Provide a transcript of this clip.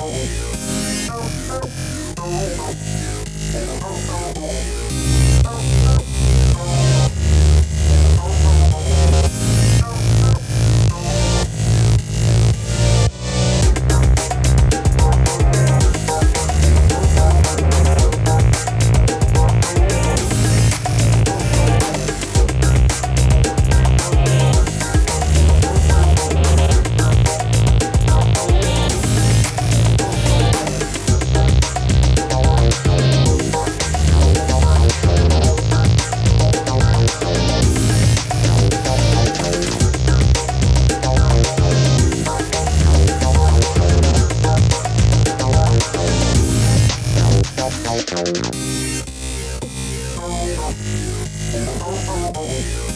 Thank you. oh you.